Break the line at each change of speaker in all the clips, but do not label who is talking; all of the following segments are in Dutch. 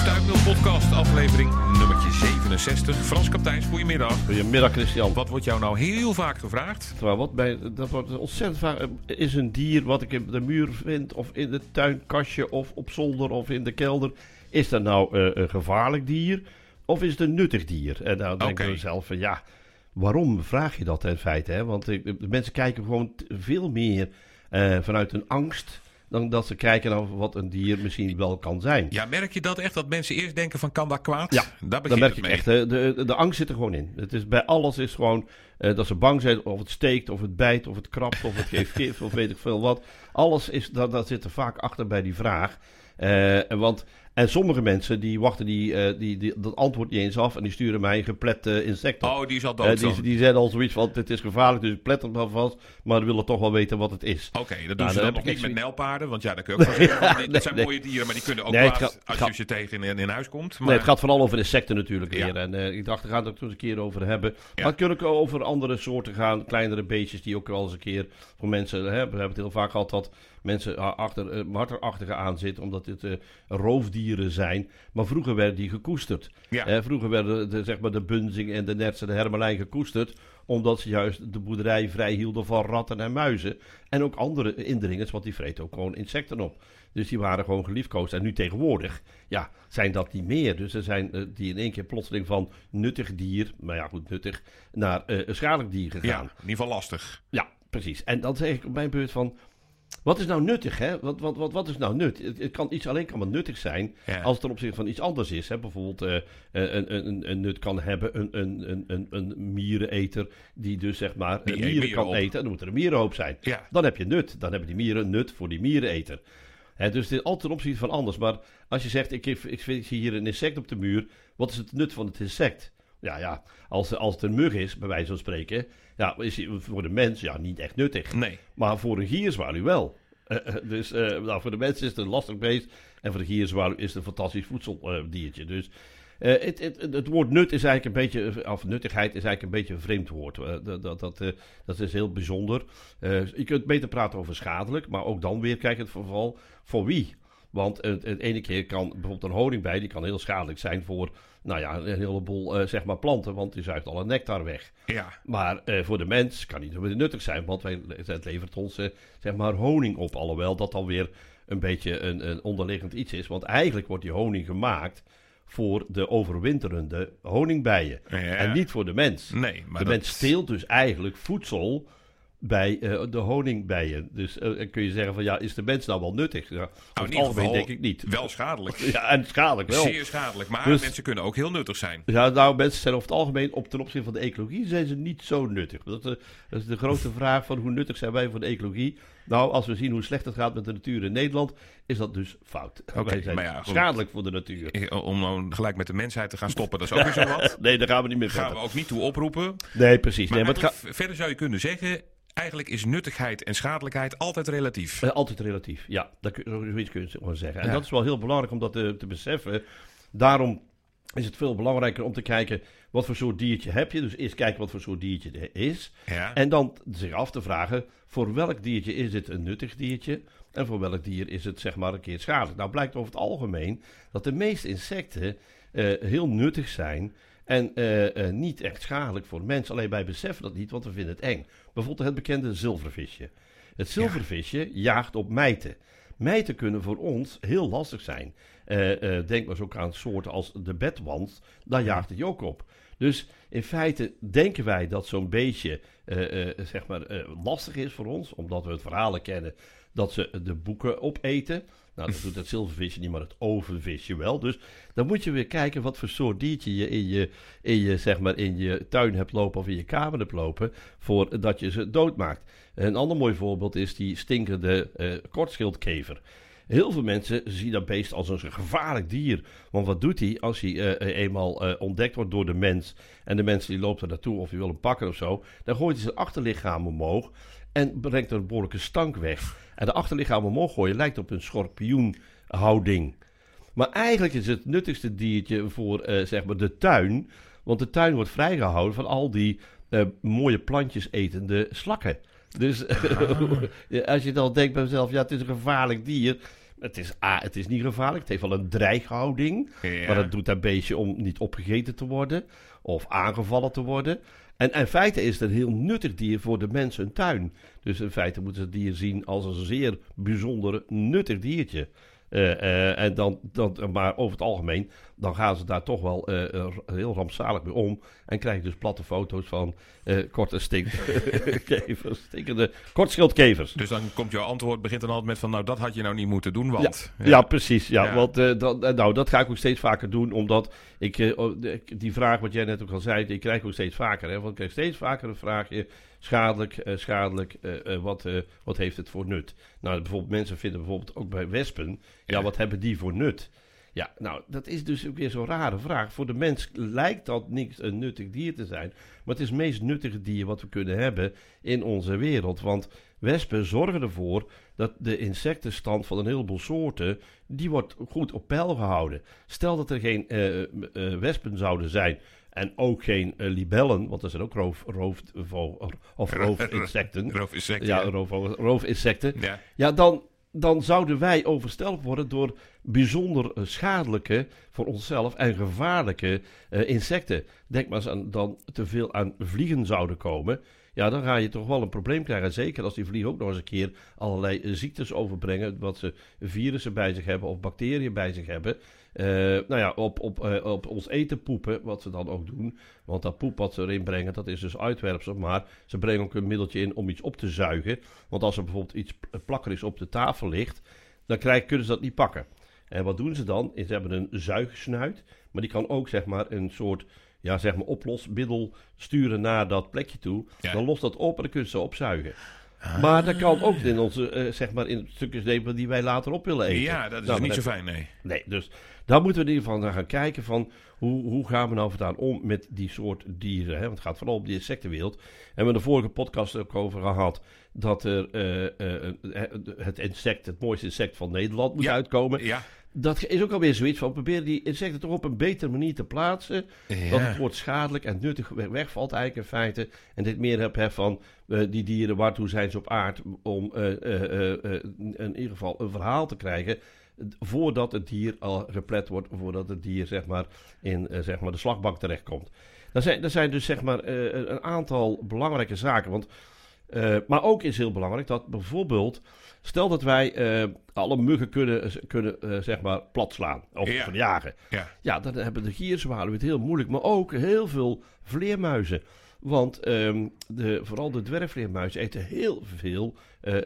Stuipmeel podcast, aflevering nummertje 67. Frans Kapteins, goedemiddag.
Goedemiddag Christian.
Wat wordt jou nou heel vaak gevraagd?
Terwijl wat bij, dat wordt ontzettend vaak. Is een dier wat ik in de muur vind, of in het tuinkastje, of op zolder, of in de kelder. Is dat nou eh, een gevaarlijk dier, of is het een nuttig dier? En nou denk
Oké.
ik mezelf van ja, waarom vraag je dat in feite? Hè? Want eh, de mensen kijken gewoon veel meer eh, vanuit een angst. Dan dat ze kijken naar wat een dier misschien wel kan zijn.
Ja, merk je dat echt? Dat mensen eerst denken van kan dat kwaad?
Ja,
daar
Dat merk ik
mee.
echt. De, de, de angst zit er gewoon in. Het is, bij alles is gewoon eh, dat ze bang zijn of het steekt, of het bijt, of het krabt, of het geeft gif, of weet ik veel wat. Alles is, dat, dat zit er vaak achter bij die vraag. Eh, en want, en sommige mensen die wachten die, eh, die, die, dat antwoord niet eens af en die sturen mij een geplet eh, insect op.
Oh, die is al
Eh, die,
zo.
die zeggen al zoiets van, het is gevaarlijk, dus ik plet hem wel vast, maar we willen toch wel weten wat het is.
Oké, dat doen
Nou,
ze
dan
nog niet met nijlpaarden. Want ja, dan kun je ook wel zeggen,
nee,
zijn
nee.
mooie dieren, maar die kunnen ook
Nee, gaat-
als je ze tegen in, in huis komt. Maar,
Nee, het gaat vooral over insecten natuurlijk
Ja.
weer. En ik dacht, daar gaan we het eens een keer over hebben.
Ja.
Maar het kunnen ook over andere soorten gaan. Kleinere beestjes die ook wel eens een keer voor mensen... Hè, we hebben het heel vaak gehad dat mensen achter uh, marterachtige aan zitten. Omdat dit eh, roofdieren zijn. Maar vroeger werden die gekoesterd.
Ja.
Eh, vroeger werden de, zeg maar de bunzing en de nerts en de hermelijn gekoesterd. Omdat ze juist de boerderij vrij hielden van ratten en muizen. En ook andere indringers, want die vreten ook gewoon insecten op. Dus die waren gewoon geliefkoosd. En nu tegenwoordig, ja, zijn dat niet meer. Dus er zijn eh, die in één keer plotseling van nuttig dier, maar ja goed, nuttig, naar eh, een schadelijk dier
ja,
gegaan.
in ieder geval lastig.
Ja, precies. En dan zeg ik op mijn beurt van, wat is nou nuttig, hè? Wat, wat, wat, wat is nou nut? Het, het kan iets alleen kan maar nuttig zijn
Ja.
als het ten opzichte van iets anders is. Hè? Bijvoorbeeld eh, een, een, een, een nut kan hebben een, een, een, een, een miereneter die dus zeg maar
Die
eh, mieren
mieren
kan
op.
eten. En dan moet er een mierenhoop zijn.
Ja.
Dan heb je nut. Dan hebben die mieren nut voor die miereneter. Hè, dus dit is altijd ten opzichte van anders. Maar als je zegt, ik, ik zie hier een insect op de muur. Wat is het nut van het insect? Ja, ja. Als, als het een mug is, bij wijze van spreken. Ja, is die voor de mens ja, niet echt nuttig.
Nee.
Maar voor een gierzwaluw wel. Eh, eh, dus eh, nou, voor de mensen is het een lastig beest. En voor de gierzwaluw is het een fantastisch voedseldiertje. dus het, het, woord nut is eigenlijk een beetje, of nuttigheid is eigenlijk een beetje een vreemd woord. Dat, dat, dat, dat is heel bijzonder. Je kunt beter praten over schadelijk, maar ook dan weer kijk het vooral voor wie. Want het, het ene keer kan bijvoorbeeld een honingbij, die kan heel schadelijk zijn voor nou ja, een heleboel eh, zeg maar planten, want die zuigt alle nectar weg.
Ja.
Maar eh, voor de mens kan niet zo nuttig zijn, want wij, het levert ons eh, zeg maar honing op. Alhoewel dat dan weer een beetje een, een onderliggend iets is. Want eigenlijk wordt die honing gemaakt voor de overwinterende honingbijen.
Ja.
En niet voor de mens.
Nee, maar
de
dat-
mens steelt dus eigenlijk voedsel bij eh, de honingbijen. Dus eh, dan kun je zeggen van ja, is de mens nou wel nuttig? Ja,
Nou,
algemeen denk ik niet.
Wel schadelijk.
Ja, en schadelijk wel.
Zeer schadelijk. Maar
Dus-
mensen kunnen ook heel nuttig zijn.
Ja, nou, mensen zijn over het algemeen, op ten opzichte van de ecologie, zijn ze niet zo nuttig. Dat, eh, dat is de grote vraag van hoe nuttig zijn wij voor de ecologie. Nou, als we zien hoe slecht het gaat met de natuur in Nederland, is dat dus fout. zijn
maar ja,
schadelijk voor de natuur.
Om nou gelijk met de mensheid te gaan stoppen, dat is ook weer zo wat.
Nee, daar gaan we niet meer
Gaan we
verder.
ook niet toe oproepen.
Nee, precies.
Maar,
nee, maar het
verder zou je kunnen zeggen, eigenlijk is nuttigheid en schadelijkheid altijd relatief.
eh, altijd relatief. Ja, dat kun, zoiets kun je gewoon zeggen. En
Ja.
dat is wel heel belangrijk om dat te, te beseffen. Daarom is het veel belangrijker om te kijken wat voor soort diertje heb je. Dus eerst kijken wat voor soort diertje er is.
Ja.
En dan zich af te vragen, voor welk diertje is dit een nuttig diertje? En voor welk dier is het zeg maar een keer schadelijk? Nou blijkt over het algemeen dat de meeste insecten eh, heel nuttig zijn en eh, eh, niet echt schadelijk voor mensen. Alleen wij beseffen dat niet, want we vinden het eng. Bijvoorbeeld het bekende zilvervisje. Het zilvervisje jaagt op mijten. Mijten kunnen voor ons heel lastig zijn. Eh, eh, denk maar eens ook aan soorten als de bedwand. Daar jaagt het je ook op. Dus in feite denken wij dat zo'n beestje eh, zeg maar, lastig is voor ons, omdat we het verhalen kennen dat ze de boeken opeten. Nou, dat doet het zilvervisje niet, maar het ovenvisje wel. Dus dan moet je weer kijken wat voor soort diertje je in je, in je, zeg maar, in je tuin hebt lopen of in je kamer hebt lopen, voordat je ze doodmaakt. Een ander mooi voorbeeld is die stinkende eh kortschildkever. Heel veel mensen zien dat beest als een gevaarlijk dier. Want wat doet hij als hij eh, eenmaal eh, ontdekt wordt door de mens... en de mens die loopt er naartoe of die wil hem pakken of zo... dan gooit hij zijn achterlichaam omhoog en brengt er een behoorlijke stank weg. En de achterlichaam omhoog gooien lijkt op een schorpioenhouding. Maar eigenlijk is het nuttigste diertje voor eh, zeg maar de tuin... want de tuin wordt vrijgehouden van al die eh, mooie plantjes etende slakken. Dus als je dan denkt bij mezelf, ja, het is een gevaarlijk dier. Het is, A, het is niet gevaarlijk. Het heeft wel een dreighouding.
Ja.
Maar dat doet dat beestje om niet opgegeten te worden. Of aangevallen te worden. En in feite is het een heel nuttig dier voor de mensen een tuin. Dus in feite moeten ze het dier zien als een zeer bijzonder nuttig diertje. Eh, eh, en dan, dan, maar over het algemeen, dan gaan ze daar toch wel eh, eh, heel rampzalig mee om. En krijg je dus platte foto's van eh, korte stinkende kortschildkevers.
Dus dan komt jouw antwoord, begint dan altijd met van, nou dat had je nou niet moeten doen, want...
Ja, precies. Ja,
Ja.
Want, dat, nou, dat ga ik ook steeds vaker doen, omdat ik, die vraag wat jij net ook al zei, die krijg ik ook steeds vaker. Hè, want ik krijg steeds vaker een vraagje, schadelijk, schadelijk, wat, wat heeft het voor nut? Nou, bijvoorbeeld mensen vinden bijvoorbeeld ook bij wespen, Ja. wat hebben die voor nut? Ja, nou, dat is dus ook weer zo'n rare vraag. Voor de mens lijkt dat niet een nuttig dier te zijn. Maar het is het meest nuttige dier wat we kunnen hebben in onze wereld. Want wespen zorgen ervoor dat de insectenstand van een heleboel soorten... die wordt goed op peil gehouden. Stel dat er geen eh, eh, wespen zouden zijn... en ook geen eh, libellen, want er zijn ook roof, roof, of roofinsecten.
Roofinsecten.
Ja,
Ja.
roof, roofinsecten.
Ja.
Ja, dan, dan zouden wij overstelpt worden door bijzonder eh, schadelijke voor onszelf en gevaarlijke eh, insecten. Denk maar eens aan dan te veel aan vliegen zouden komen. Ja, dan ga je toch wel een probleem krijgen. Zeker als die vliegen ook nog eens een keer allerlei eh, ziektes overbrengen. Wat ze virussen bij zich hebben of bacteriën bij zich hebben. Eh, nou ja, op, op, eh, op ons eten poepen, wat ze dan ook doen. Want dat poep wat ze erin brengen, dat is dus uitwerpsel. Maar ze brengen ook een middeltje in om iets op te zuigen. Want als er bijvoorbeeld iets plakkerig op de tafel ligt, dan krijg, kunnen ze dat niet pakken. En wat doen ze dan? Ze hebben een zuigsnuit, maar die kan ook zeg maar een soort ja, zeg maar oplosmiddel sturen naar dat plekje toe.
Ja.
Dan lost dat op en dan kunnen ze zo opzuigen. Maar dat kan ook in onze, eh, zeg maar, in stukjes nemen die wij later op willen eten.
ja, dat is
Nou,
niet zo fijn, nee.
Nee, dus daar moeten we in ieder geval naar gaan kijken van hoe, hoe gaan we nou vandaan om met die soort dieren. Hè? Want het gaat vooral om die insectenwereld. En we hebben de vorige podcast ook over gehad dat er eh, eh, het insect, het mooiste insect van Nederland moet
Ja.
uitkomen.
Ja.
Dat is ook alweer zoiets van proberen die insecten toch op een betere manier te plaatsen. Dat het woord schadelijk en nuttig weg- wegvalt eigenlijk in feite. En dit meer heb hè, van eh, die dieren, waartoe zijn ze op aard om eh, eh, in ieder geval een verhaal te krijgen. Voordat het dier al geplet wordt, voordat het dier zeg maar, in zeg maar, de slagbank terechtkomt. Er zijn, zijn dus zeg maar, een aantal belangrijke zaken. Want, eh, maar ook is heel belangrijk dat bijvoorbeeld, stel dat wij eh, alle muggen kunnen, kunnen eh, zeg maar, platslaan of
Ja.
verjagen.
Ja.
Ja, dan hebben de gierzwaluwen het heel moeilijk. Maar ook heel veel vleermuizen. Want ehm, de, vooral de dwergvleermuizen eten heel veel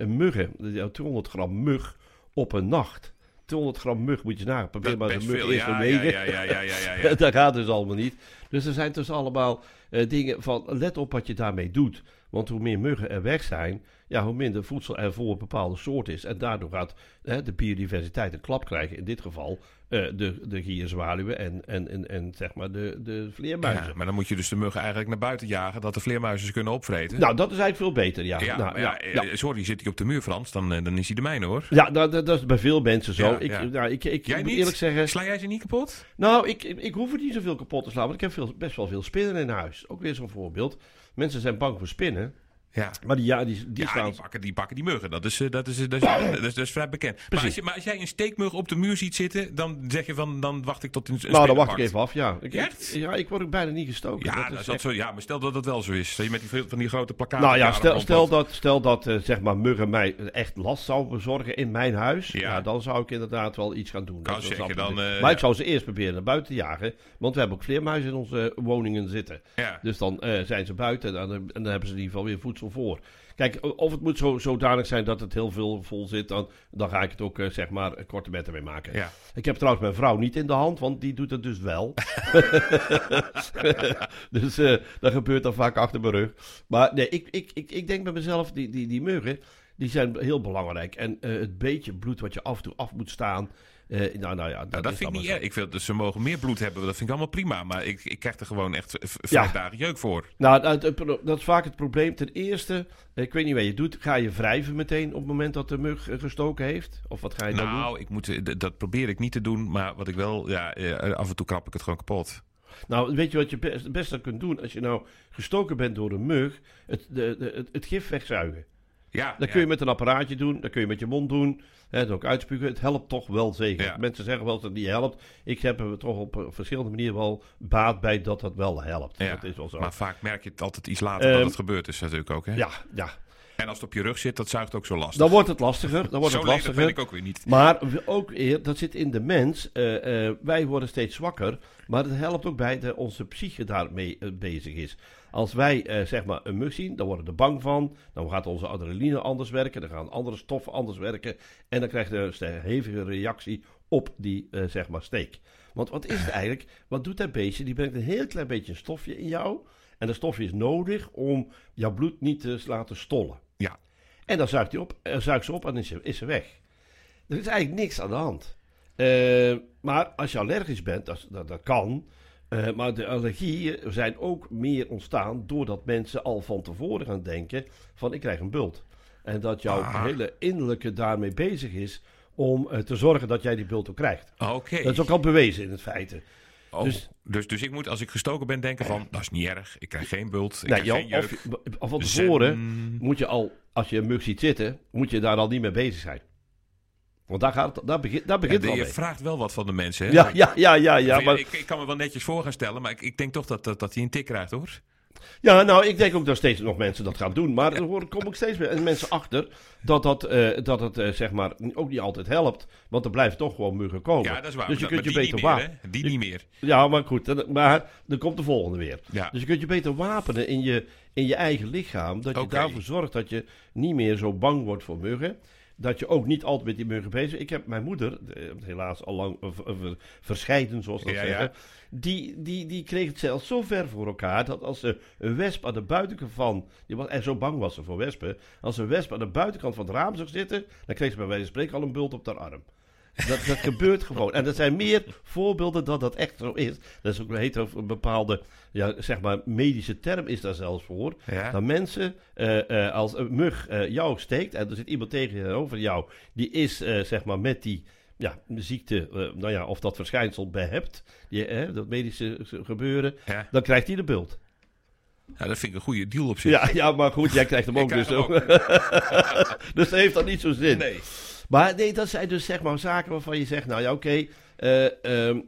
muggen. Ja, 200 gram mug op een nacht. 200 gram mug moet je nagaan. Probeer maar de mug
veel.
eerst te
Ja,
wegen.
ja, ja, ja, ja, ja, ja.
dat gaat dus allemaal niet. Dus er zijn dus allemaal dingen van, let op wat je daarmee doet. Want hoe meer muggen er weg zijn, ja, hoe minder voedsel er voor een bepaalde soort is. En daardoor gaat hè, de biodiversiteit een klap krijgen. In dit geval eh, de, de gierzwaluwen en, en, en, en zeg maar de, de vleermuizen.
Ja, maar dan moet je dus de muggen eigenlijk naar buiten jagen, dat de vleermuizen ze kunnen opvreten.
Nou, dat is eigenlijk veel beter, ja.
ja,
nou,
ja,
ja,
eh, sorry, zit hij op de muur, Frans, dan, eh, dan is hij de mijne, hoor.
Ja, nou, dat, dat is bij veel mensen zo. Ik. Nou, ik, ik
Jij
moet
niet?
eerlijk zeggen...
Sla jij ze niet kapot?
Nou, ik, ik, hoef er niet zoveel kapot te slaan, want ik heb veel, best wel veel spinnen in huis. Ook weer zo'n voorbeeld. Mensen zijn bang voor spinnen,
Ja.
maar die, ja, die, die
ja, die pakken, die pakken die muggen. Dat is, eh, dat is, dat is, dat is, dat is vrij bekend. Maar als, je, maar als jij een steekmug op de muur ziet zitten, dan zeg je van, dan wacht ik tot een, een
nou, dan wacht ik even af, ja. Ik,
Echt?
Ja, ik word ook bijna niet gestoken.
Ja,
dat is
dat
echt-
zo, ja, maar stel dat dat wel zo is. Dat je met die, van die grote plakkaten...
Nou ja, stel, stel dat, stel dat eh, zeg maar muggen mij echt last zouden bezorgen in mijn huis.
Ja.
Ja. dan zou ik inderdaad wel iets gaan doen.
Kan
Dat
dan, eh,
maar ik zou ze eerst proberen naar buiten te jagen. Want we hebben ook vleermuizen in onze eh, woningen zitten.
Ja.
Dus dan eh, zijn ze buiten en dan, en dan hebben ze in ieder geval weer voedsel voor. Kijk, of het moet zo, zodanig zijn dat het heel veel vol zit, dan, dan ga ik het ook eh, zeg maar eh, korte metten mee maken.
Ja.
Ik heb trouwens mijn vrouw niet in de hand, want die doet het dus wel. dus eh, dat gebeurt dan vaak achter mijn rug. Maar nee, ik, ik, ik, ik denk bij mezelf, die, die, die muggen, die zijn heel belangrijk. En het beetje bloed wat je af en toe af moet staan, eh, nou, nou ja, dat,
Nou, dat vind ik niet. Ik vind dat ze mogen meer bloed hebben. Dat vind ik allemaal prima. Maar ik, ik krijg er gewoon echt
Ja.
vijf dagen jeuk voor.
Nou, dat, dat is vaak het probleem. Ten eerste, ik weet niet wat je doet. Ga je wrijven meteen op het moment dat de mug eh, gestoken heeft? Of wat ga je dan doen?
Nou, ik moet, eh, dat probeer ik niet te doen. Maar wat ik wel, ja, af en toe krap ik het gewoon kapot.
Nou, weet je wat je best, het beste kunt doen als je nou gestoken bent door een mug? Het, de, de, het, het gif wegzuigen.
Ja,
Dat kun je met een apparaatje doen, dat kun je met je mond doen. Hè, dat ook uitspugen. Het helpt toch wel zeker. Mensen zeggen wel dat het niet helpt. Ik heb er toch op eh, verschillende manieren wel baat bij dat dat wel helpt.
Ja,
Dat is wel zo.
Maar vaak merk je het altijd iets later dat
Ehm,
het gebeurd is natuurlijk ook. Hè?
ja, ja.
En als het op je rug zit, dat zuigt ook zo lastig.
Dan wordt het lastiger. Dan wordt
zo
het lastiger.
ben ik ook weer niet.
Maar ook eer, dat zit in de mens. Eh, eh, wij worden steeds zwakker. Maar het helpt ook bij dat onze psyche daarmee bezig is. Als wij eh, zeg maar een mug zien, dan worden we er bang van. Dan gaat onze adrenaline anders werken. Dan gaan andere stoffen anders werken. En dan krijg je een hevige reactie op die eh, zeg maar steek. Want wat is het eigenlijk? Wat doet dat beestje? Die brengt een heel klein beetje een stofje in jou. En dat stofje is nodig om jouw bloed niet te laten stollen.
Ja.
En dan zuigt hij op, eh, zuigt ze op en is ze, is ze weg. Er is eigenlijk niks aan de hand. Maar als je allergisch bent, dat, dat, dat kan. Eh, maar de allergieën zijn ook meer ontstaan doordat mensen al van tevoren gaan denken van ik krijg een bult. En dat jouw
Ah.
hele innerlijke daarmee bezig is om eh, te zorgen dat jij die bult ook krijgt.
Oké.
Dat is ook al bewezen in het feite.
Oh,
dus-
dus, dus, ik moet, als ik gestoken ben, denken van... dat is niet erg, ik krijg geen bult, ik krijg
Jan,
geen jeuk.
of, je- of van tevoren moet je al, als je een mug ziet zitten, moet je daar al niet mee bezig zijn. Want daar, gaat het, daar begint, daar
Ja,
begint
de-
het
je
mee.
vraagt wel wat van de mensen, hè?
Ja, ja, ja, ja, ja. Maar,
ik, ik kan me wel netjes voor gaan stellen, maar ik, ik denk toch dat, dat, dat hij een tik krijgt, hoor.
ja, nou, ik denk ook dat steeds nog mensen dat gaan doen. Maar er hoor- kom ik steeds meer mensen achter dat, dat, eh, dat het eh, zeg maar ook niet altijd helpt. Want er blijven toch gewoon muggen komen.
Ja, dat is waar.
Dus je kunt je beter wapenen.
Die niet meer.
Ja, maar goed. dan- Maar dan komt de volgende weer.
Ja.
Dus je kunt je beter wapenen in je, in je eigen lichaam. Dat je daarvoor zorgt dat je niet meer zo bang wordt voor muggen. Dat je ook niet altijd met die muggen bezig bent. Ik heb mijn moeder, eh, helaas al lang eh, ver- verscheiden, zoals dat
Ja, ja.
zeggen. Die, die, die kreeg het zelfs zo ver voor elkaar dat als ze een wesp aan de buitenkant van. Die was, en zo bang was ze voor wespen. Als een wesp aan de buitenkant van het raam zag zitten. dan kreeg ze bij wijze van spreken al een bult op haar arm. Dat, dat gebeurt gewoon. En er zijn meer voorbeelden dat dat echt zo is. Dat is ook een heet over een bepaalde, ja, zeg maar, medische term is daar zelfs voor.
Ja.
Dat mensen, eh, eh, als een mug eh, jou steekt en er zit iemand tegenover jou, die is, zeg maar, met die ja, ziekte, nou ja, of dat verschijnsel behept, die, dat medische gebeuren,
Ja.
dan krijgt hij de bult.
Ja, dat vind ik een goede deal op zich.
Ja, ja, maar goed, jij krijgt hem ook dus. ook. dus dat heeft dan niet zo zin.
Nee.
Maar nee, dat zijn dus zeg maar zaken waarvan je zegt, nou ja, oké, eh, ehm,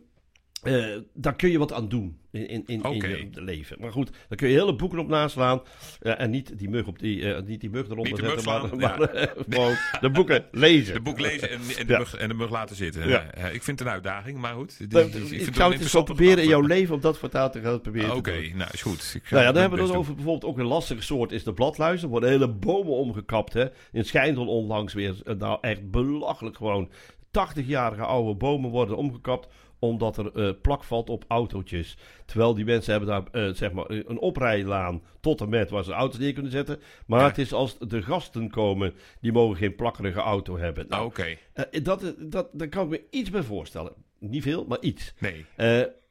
eh, daar kun je wat aan doen in, in, in, in je leven. Maar goed, daar kun je hele boeken op naslaan eh, en niet die mug, op die, eh, niet die mug eronder zetten,
slaan,
maar,
ja.
maar gewoon de boeken lezen.
De boek lezen en, en, de,
Ja.
mug, en de mug laten zitten.
Ja.
Ik vind het een uitdaging, maar goed. Dus vind
ik zou het eens proberen in jouw leven om dat voortaan te gaan proberen
Oké, nou is goed. Ik
Nou ja, dan hebben we het over bijvoorbeeld ook een lastige soort is de bladluis. Er worden hele bomen omgekapt. Hè. In Schijndel onlangs weer. Nou echt belachelijk gewoon. 80-jarige oude bomen worden omgekapt omdat er eh, plak valt op autootjes. Terwijl die mensen hebben daar eh, zeg maar een oprijlaan tot en met waar ze auto's neer kunnen zetten. Maar
Ja.
het is als de gasten komen, die mogen geen plakkerige auto hebben. Nou,
Oké,
eh, dat, dat, daar kan ik me iets bij voorstellen. Niet veel, maar iets.
nee.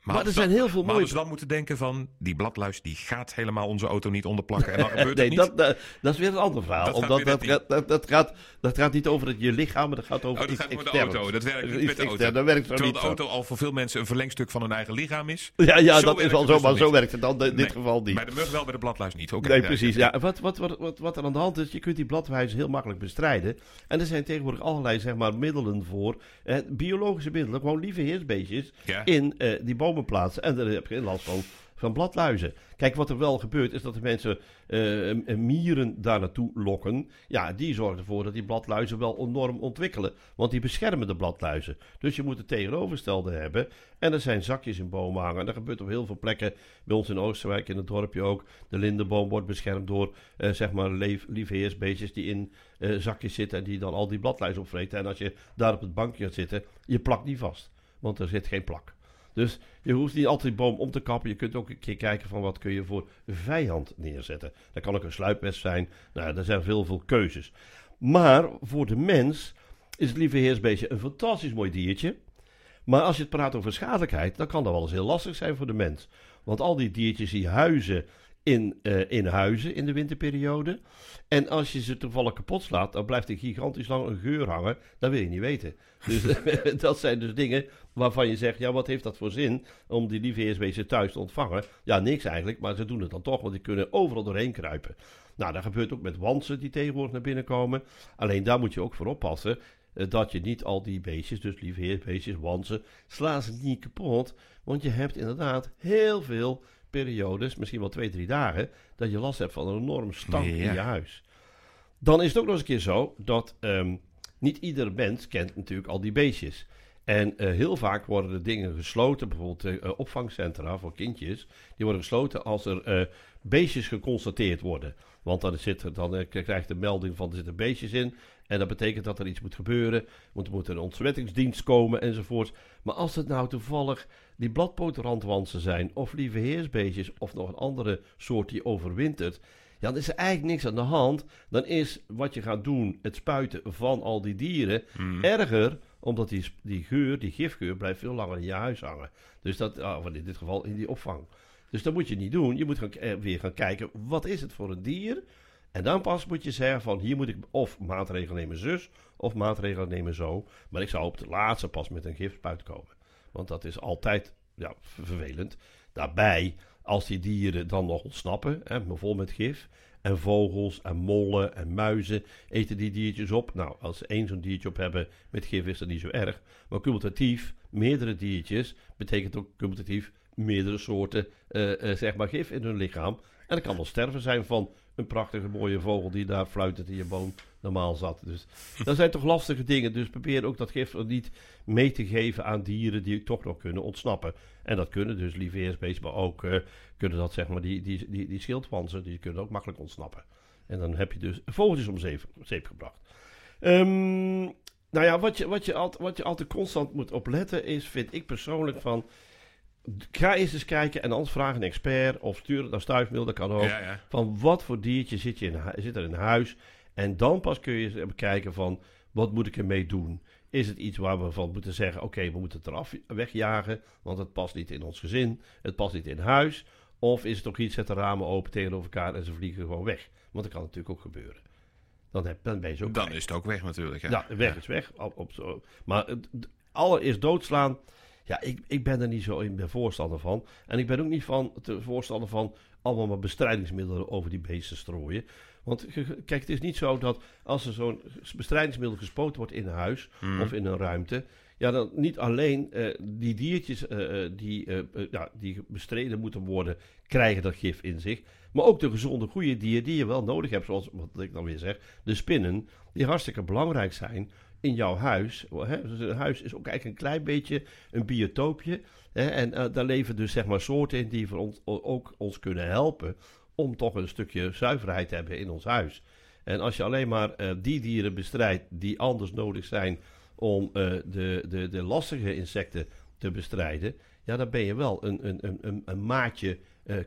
Eh, maar, er zijn heel veel
Maar
mooie
hadden ze dan moeten denken van... die bladluis die gaat helemaal onze auto niet onderplakken. En dan gebeurt
nee,
het niet.
dat, dat, dat is weer een ander verhaal.
Dat gaat
omdat dat, gaat, dat, dat, gaat, dat gaat niet over je lichaam, maar dat gaat over
Oh, dat
iets
gaat met de auto. Dat werkt niet met de auto.
dat werkt
Terwijl de auto al voor veel mensen een verlengstuk van hun eigen lichaam is.
Ja, ja
Zo
dat is
het
zo,
dus
maar zo werkt het dan in dit geval niet.
Bij de mug wel, bij de bladluis niet. Oké,
Nee, precies.
ja.
Wat, wat, wat, wat, wat er aan de hand is, je kunt die bladwijzen heel makkelijk bestrijden. En er zijn tegenwoordig allerlei zeg maar, middelen voor. Eh, biologische middelen, gewoon lieve heersbeestjes in eh, die bomen plaatsen. En daar heb je last van, van bladluizen. Kijk, wat er wel gebeurt, is dat de mensen eh, mieren daar naartoe lokken. Ja, die zorgen ervoor dat die bladluizen wel enorm ontwikkelen. Want die beschermen de bladluizen. Dus je moet het tegenovergestelde hebben. En er zijn zakjes in bomen hangen. En dat gebeurt op heel veel plekken. Bij ons in Oosterwijk, in het dorpje ook. De lindenboom wordt beschermd door, eh, zeg maar, leef, lieve heersbeestjes die in eh, zakjes zitten. En die dan al die bladluizen opvreten. En als je daar op het bankje gaat zitten, je plakt niet vast. Want er zit geen plak. Dus je hoeft niet altijd boom om te kappen. Je kunt ook een keer kijken van wat kun je voor vijand neerzetten. Dat kan ook een sluipwesp zijn. Nou, er zijn veel, veel keuzes. Maar voor de mens is het lieve heersbeestje een fantastisch mooi diertje. Maar als je het praat over schadelijkheid, dan kan dat wel eens heel lastig zijn voor de mens. Want al die diertjes die huizen in, eh, in huizen in de winterperiode. En als je ze toevallig kapot slaat, dan blijft er gigantisch lang een geur hangen. Dat wil je niet weten. Dus dat zijn dus dingen waarvan je zegt, ja, wat heeft dat voor zin om die lieve thuis te ontvangen? Ja, niks eigenlijk, maar ze doen het dan toch, want die kunnen overal doorheen kruipen. Nou, dat gebeurt ook met wansen die tegenwoordig naar binnen komen. Alleen daar moet je ook voor oppassen eh, dat je niet al die beestjes, dus lieve heersbeestjes, wansen, slaan ze niet kapot. Want je hebt inderdaad heel veel periodes, misschien wel twee, drie dagen, dat je last hebt van een enorm stank in je huis. Dan is het ook nog eens een keer zo dat ehm, niet ieder mens kent natuurlijk al die beestjes. En uh, heel vaak worden de dingen gesloten, bijvoorbeeld uh, opvangcentra voor kindjes, die worden gesloten als er uh, beestjes geconstateerd worden. Want dan, zit er, dan krijgt de melding van er zitten beestjes in. En dat betekent dat er iets moet gebeuren. Want er moet een ontsmettingsdienst komen enzovoort. Maar als het nou toevallig die bladpotenrandwansen zijn, of lieve heersbeestjes, of nog een andere soort die overwintert. Ja, dan is er eigenlijk niks aan de hand. Dan is wat je gaat doen, het spuiten van al die dieren,
Mm.
erger omdat die, die geur, die gifgeur, blijft veel langer in je huis hangen. Dus dat, ah, in dit geval in die opvang. Dus dat moet je niet doen. Je moet gaan, eh, weer gaan kijken, wat is het voor een dier? En dan pas moet je zeggen van, hier moet ik of maatregelen nemen zus, of maatregelen nemen zo. Maar ik zou op het laatste pas met een gifspuit komen. Want dat is altijd ja, vervelend. Daarbij, als die dieren dan nog ontsnappen, hè, vol met gif... En vogels en mollen en muizen eten die diertjes op. Nou, als ze één zo'n diertje op hebben met gif is dat niet zo erg. Maar cumulatief, meerdere diertjes, betekent ook cumulatief meerdere soorten uh, uh, zeg maar gif in hun lichaam. En dat kan wel sterven zijn van een prachtige mooie vogel die daar fluitend in je boom normaal zat. Dus dat zijn toch lastige dingen. Dus probeer ook dat gif niet mee te geven aan dieren die toch nog kunnen ontsnappen. En dat kunnen dus lieveheersbeesten, maar ook uh, kunnen dat zeg maar die, die, die, die schildwansen, die kunnen ook makkelijk ontsnappen. En dan heb je dus vogeltjes om zeep, gebracht. Um, nou ja, wat je, wat, je altijd, wat je altijd constant moet opletten is, vind ik persoonlijk van... Ga eens eens kijken en anders vraag een expert of stuur het naar stuifmail, dat kan ook.
Ja, ja.
Van wat voor diertje zit, je in, zit er in huis. En dan pas kun je bekijken van wat moet ik ermee doen. Is het iets waar we van moeten zeggen, oké, okay, we moeten het eraf wegjagen, want het past niet in ons gezin, het past niet in huis. Of is het ook iets, zet de ramen open tegenover elkaar en ze vliegen gewoon weg. Want dat kan natuurlijk ook gebeuren. Dan, heb, dan ben je zo
Dan is het ook weg natuurlijk. Hè?
Ja, weg
ja.
is weg. Op, op. Maar allereerst doodslaan, ja, ik, ik ben er niet zo in de voorstander van. En ik ben ook niet van de voorstander van allemaal maar bestrijdingsmiddelen over die beesten strooien. Want kijk, het is niet zo dat als er zo'n bestrijdingsmiddel gespoten wordt in een huis
Hmm.
of in een ruimte, ja, dan niet alleen uh, die diertjes uh, die, uh, ja, die bestreden moeten worden, krijgen dat gif in zich. Maar ook de gezonde, goede dieren die je wel nodig hebt, zoals wat ik dan weer zeg, de spinnen, die hartstikke belangrijk zijn in jouw huis. Hè? Dus een huis is ook eigenlijk een klein beetje een biotoopje. Hè? En daar leven dus zeg maar soorten in die voor ons, ook ons kunnen helpen om toch een stukje zuiverheid te hebben in ons huis. En als je alleen maar uh, die dieren bestrijdt die anders nodig zijn om uh, de, de, de lastige insecten te bestrijden, ja, dan ben je wel een, een, een, een maatje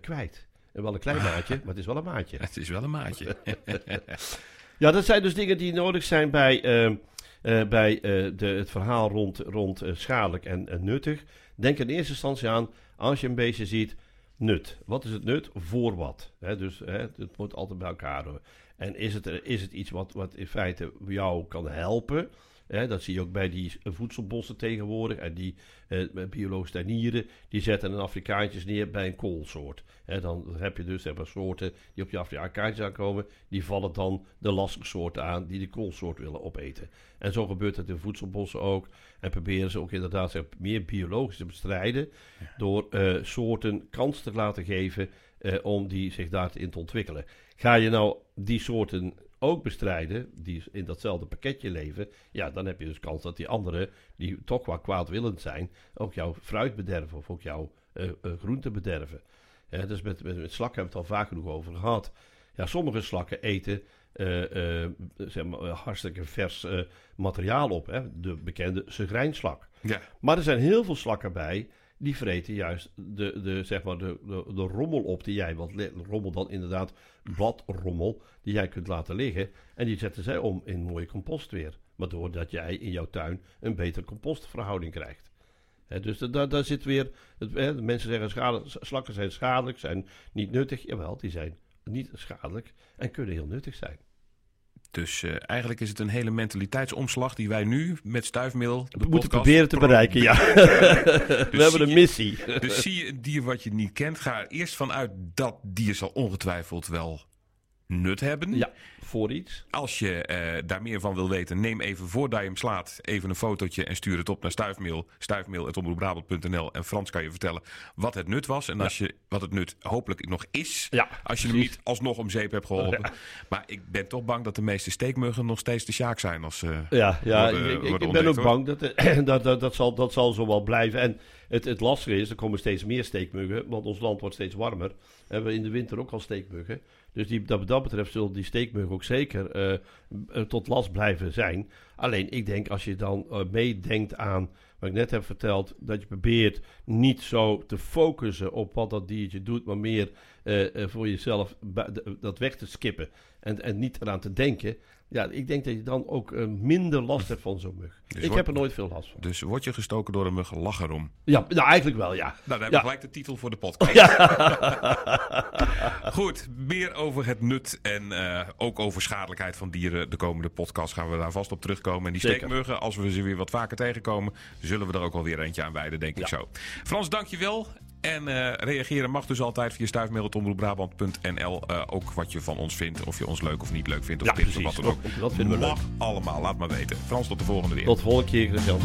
kwijt. En wel een klein maatje, maar het is wel een maatje.
Het is wel een maatje.
ja, dat zijn dus dingen die nodig zijn bij, bij de, het verhaal rond, rond schadelijk en, nuttig. Denk in eerste instantie aan, als je een beestje ziet, nut. Wat is het nut? Voor wat? Dus he, het moet altijd bij elkaar horen. En is het, is het iets wat, wat in feite jou kan helpen? He, dat zie je ook bij die voedselbossen tegenwoordig. En die eh, biologische tuinieren, die zetten een Afrikaantjes neer bij een koolsoort. He, dan heb je dus heb soorten die op je Afrikaantjes aankomen. Die vallen dan de lastige soorten aan die de koolsoort willen opeten. En zo gebeurt het in voedselbossen ook. En proberen ze ook inderdaad meer biologisch te bestrijden. Ja. Door uh, soorten kans te laten geven uh, om die zich daarin te ontwikkelen. Ga je nou die soorten ook bestrijden, die in datzelfde pakketje leven, ja, dan heb je dus kans dat die anderen, die toch wel kwaadwillend zijn, ook jouw fruit bederven of ook jouw uh, groente bederven. Ja, dus met, met, met slakken hebben we het al vaak genoeg over gehad. Ja, sommige slakken eten uh, zeg maar, hartstikke vers materiaal op, hè? de bekende segrijnslak.
Ja.
Maar er zijn heel veel slakken bij die vreten juist de, de, zeg maar de, de, de rommel op die jij, want rommel dan inderdaad bladrommel, die jij kunt laten liggen. En die zetten zij om in mooie compost weer. Waardoor dat jij in jouw tuin een betere compostverhouding krijgt. Dus da- da- daar zit weer, het, mensen zeggen slakken zijn schadelijk, zijn niet nuttig. Jawel, die zijn niet schadelijk en kunnen heel nuttig zijn.
Dus eh, eigenlijk is het een hele mentaliteitsomslag die wij nu met stuifmeel. de
We moeten
podcast
proberen te bereiken, ja. We
zie
hebben een
je-
missie.
Dus zie je een dier wat je niet kent, ga er eerst vanuit dat dier zal ongetwijfeld wel nut hebben.
Ja, voor iets.
Als je eh, daar meer van wil weten, neem even voordat je hem slaat even een fotootje en stuur het op naar stuifmail. Stuifmail.omroepbrabant.nl en Frans kan je vertellen wat het nut was. En als je, wat het nut hopelijk nog is,
Ja,
als je hem niet alsnog om zeep hebt geholpen. Maar ik ben toch bang dat de meeste steekmuggen nog steeds de sjaak zijn. Als, eh,
Ja, ja
worden-
ik, ik-
worden
ik ben ook
hoor.
bang dat, het- dat, dat, dat, zal, dat zal zo wel blijven. En het, het lastige is, er komen steeds meer steekmuggen, want ons land wordt steeds warmer. We hebben in de winter ook al steekmuggen. Dus die, dat, wat dat betreft zullen die steekmuggen ook zeker eh, eh, tot last blijven zijn. Alleen, ik denk als je dan eh, meedenkt aan wat ik net heb verteld, dat je probeert niet zo te focussen op wat dat diertje doet, maar meer voor jezelf de- dat weg te skippen en, en niet eraan te denken. Ja, ik denk dat je dan ook eh, minder last hebt van zo'n mug.
Dus
ik heb er nooit veel last van.
Dus word je gestoken door een mug, lach erom.
Ja, nou eigenlijk wel, ja.
Nou, dan hebben
Ja.
we gelijk de titel voor de podcast. Goed, meer over het nut en eh, ook over schadelijkheid van dieren. De komende podcast gaan we daar vast op terugkomen. En die
Zeker.
steekmuggen, als we ze weer wat vaker tegenkomen, zullen we er ook wel weer eentje aan wijden, denk ik zo. Frans, dankjewel. En eh, reageren mag dus altijd via stuifmail.omroepbrabant.nl. Eh, ook wat je van ons vindt, of je ons leuk of niet leuk vindt, of
Ja,
tips of wat dan ook.
Dat- dat vinden we leuk.
Mag allemaal, laat maar weten. Frans, tot de volgende weer.
Tot volgende keer, Christian.